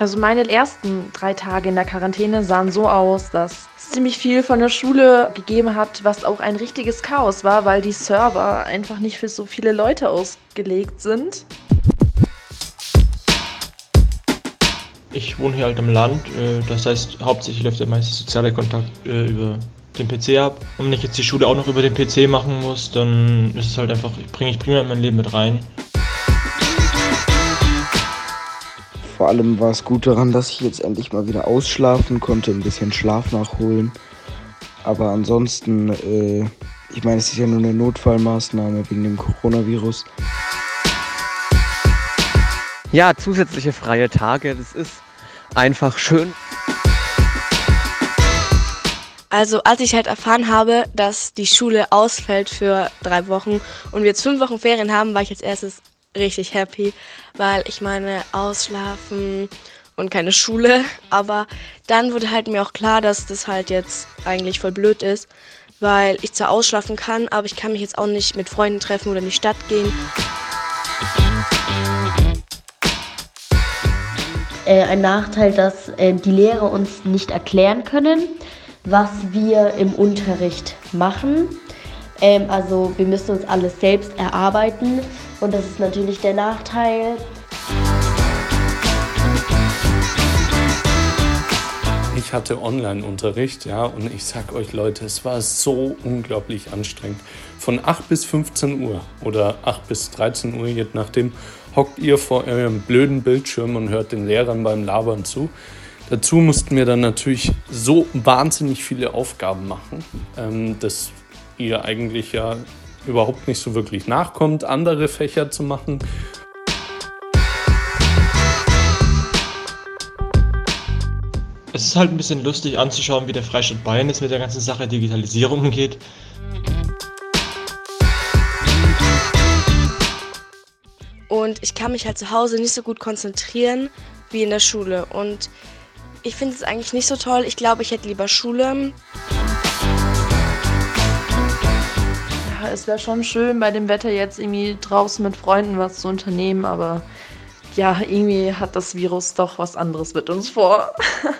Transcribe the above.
Also meine ersten drei Tage in der Quarantäne sahen so aus, dass es ziemlich viel von der Schule gegeben hat, was auch ein richtiges Chaos war, weil die Server einfach nicht für so viele Leute ausgelegt sind. Ich wohne hier halt im Land, äh, das heißt hauptsächlich läuft der meiste soziale Kontakt äh, über den PC ab. Und wenn ich jetzt die Schule auch noch über den PC machen muss, dann ist es halt einfach, ich bringe ich bringe mein Leben mit rein. Vor allem war es gut daran, dass ich jetzt endlich mal wieder ausschlafen konnte, ein bisschen Schlaf nachholen. Aber ansonsten, äh, ich meine, es ist ja nur eine Notfallmaßnahme wegen dem Coronavirus. Ja, zusätzliche freie Tage, das ist einfach schön. Also als ich halt erfahren habe, dass die Schule ausfällt für drei Wochen und wir jetzt fünf Wochen Ferien haben, war ich als erstes richtig happy, weil ich meine, ausschlafen und keine Schule. Aber dann wurde halt mir auch klar, dass das halt jetzt eigentlich voll blöd ist, weil ich zwar ausschlafen kann, aber ich kann mich jetzt auch nicht mit Freunden treffen oder in die Stadt gehen. Äh, ein Nachteil, dass äh, die Lehrer uns nicht erklären können, was wir im Unterricht machen. Ähm, also wir müssen uns alles selbst erarbeiten und das ist natürlich der Nachteil. Ich hatte Online-Unterricht, ja, und ich sag euch Leute, es war so unglaublich anstrengend. Von 8 bis 15 Uhr oder 8 bis 13 Uhr, je nachdem, hockt ihr vor eurem blöden Bildschirm und hört den Lehrern beim Labern zu. Dazu mussten wir dann natürlich so wahnsinnig viele Aufgaben machen, ähm, dass ihr eigentlich ja überhaupt nicht so wirklich nachkommt, andere Fächer zu machen. Es ist halt ein bisschen lustig anzuschauen, wie der Freistaat Bayern jetzt mit der ganzen Sache Digitalisierung umgeht. Und ich kann mich halt zu Hause nicht so gut konzentrieren wie in der Schule. Und ich finde es eigentlich nicht so toll. Ich glaube, ich hätte lieber Schule. Es wäre schon schön, bei dem Wetter jetzt irgendwie draußen mit Freunden was zu unternehmen, aber ja, irgendwie hat das Virus doch was anderes mit uns vor.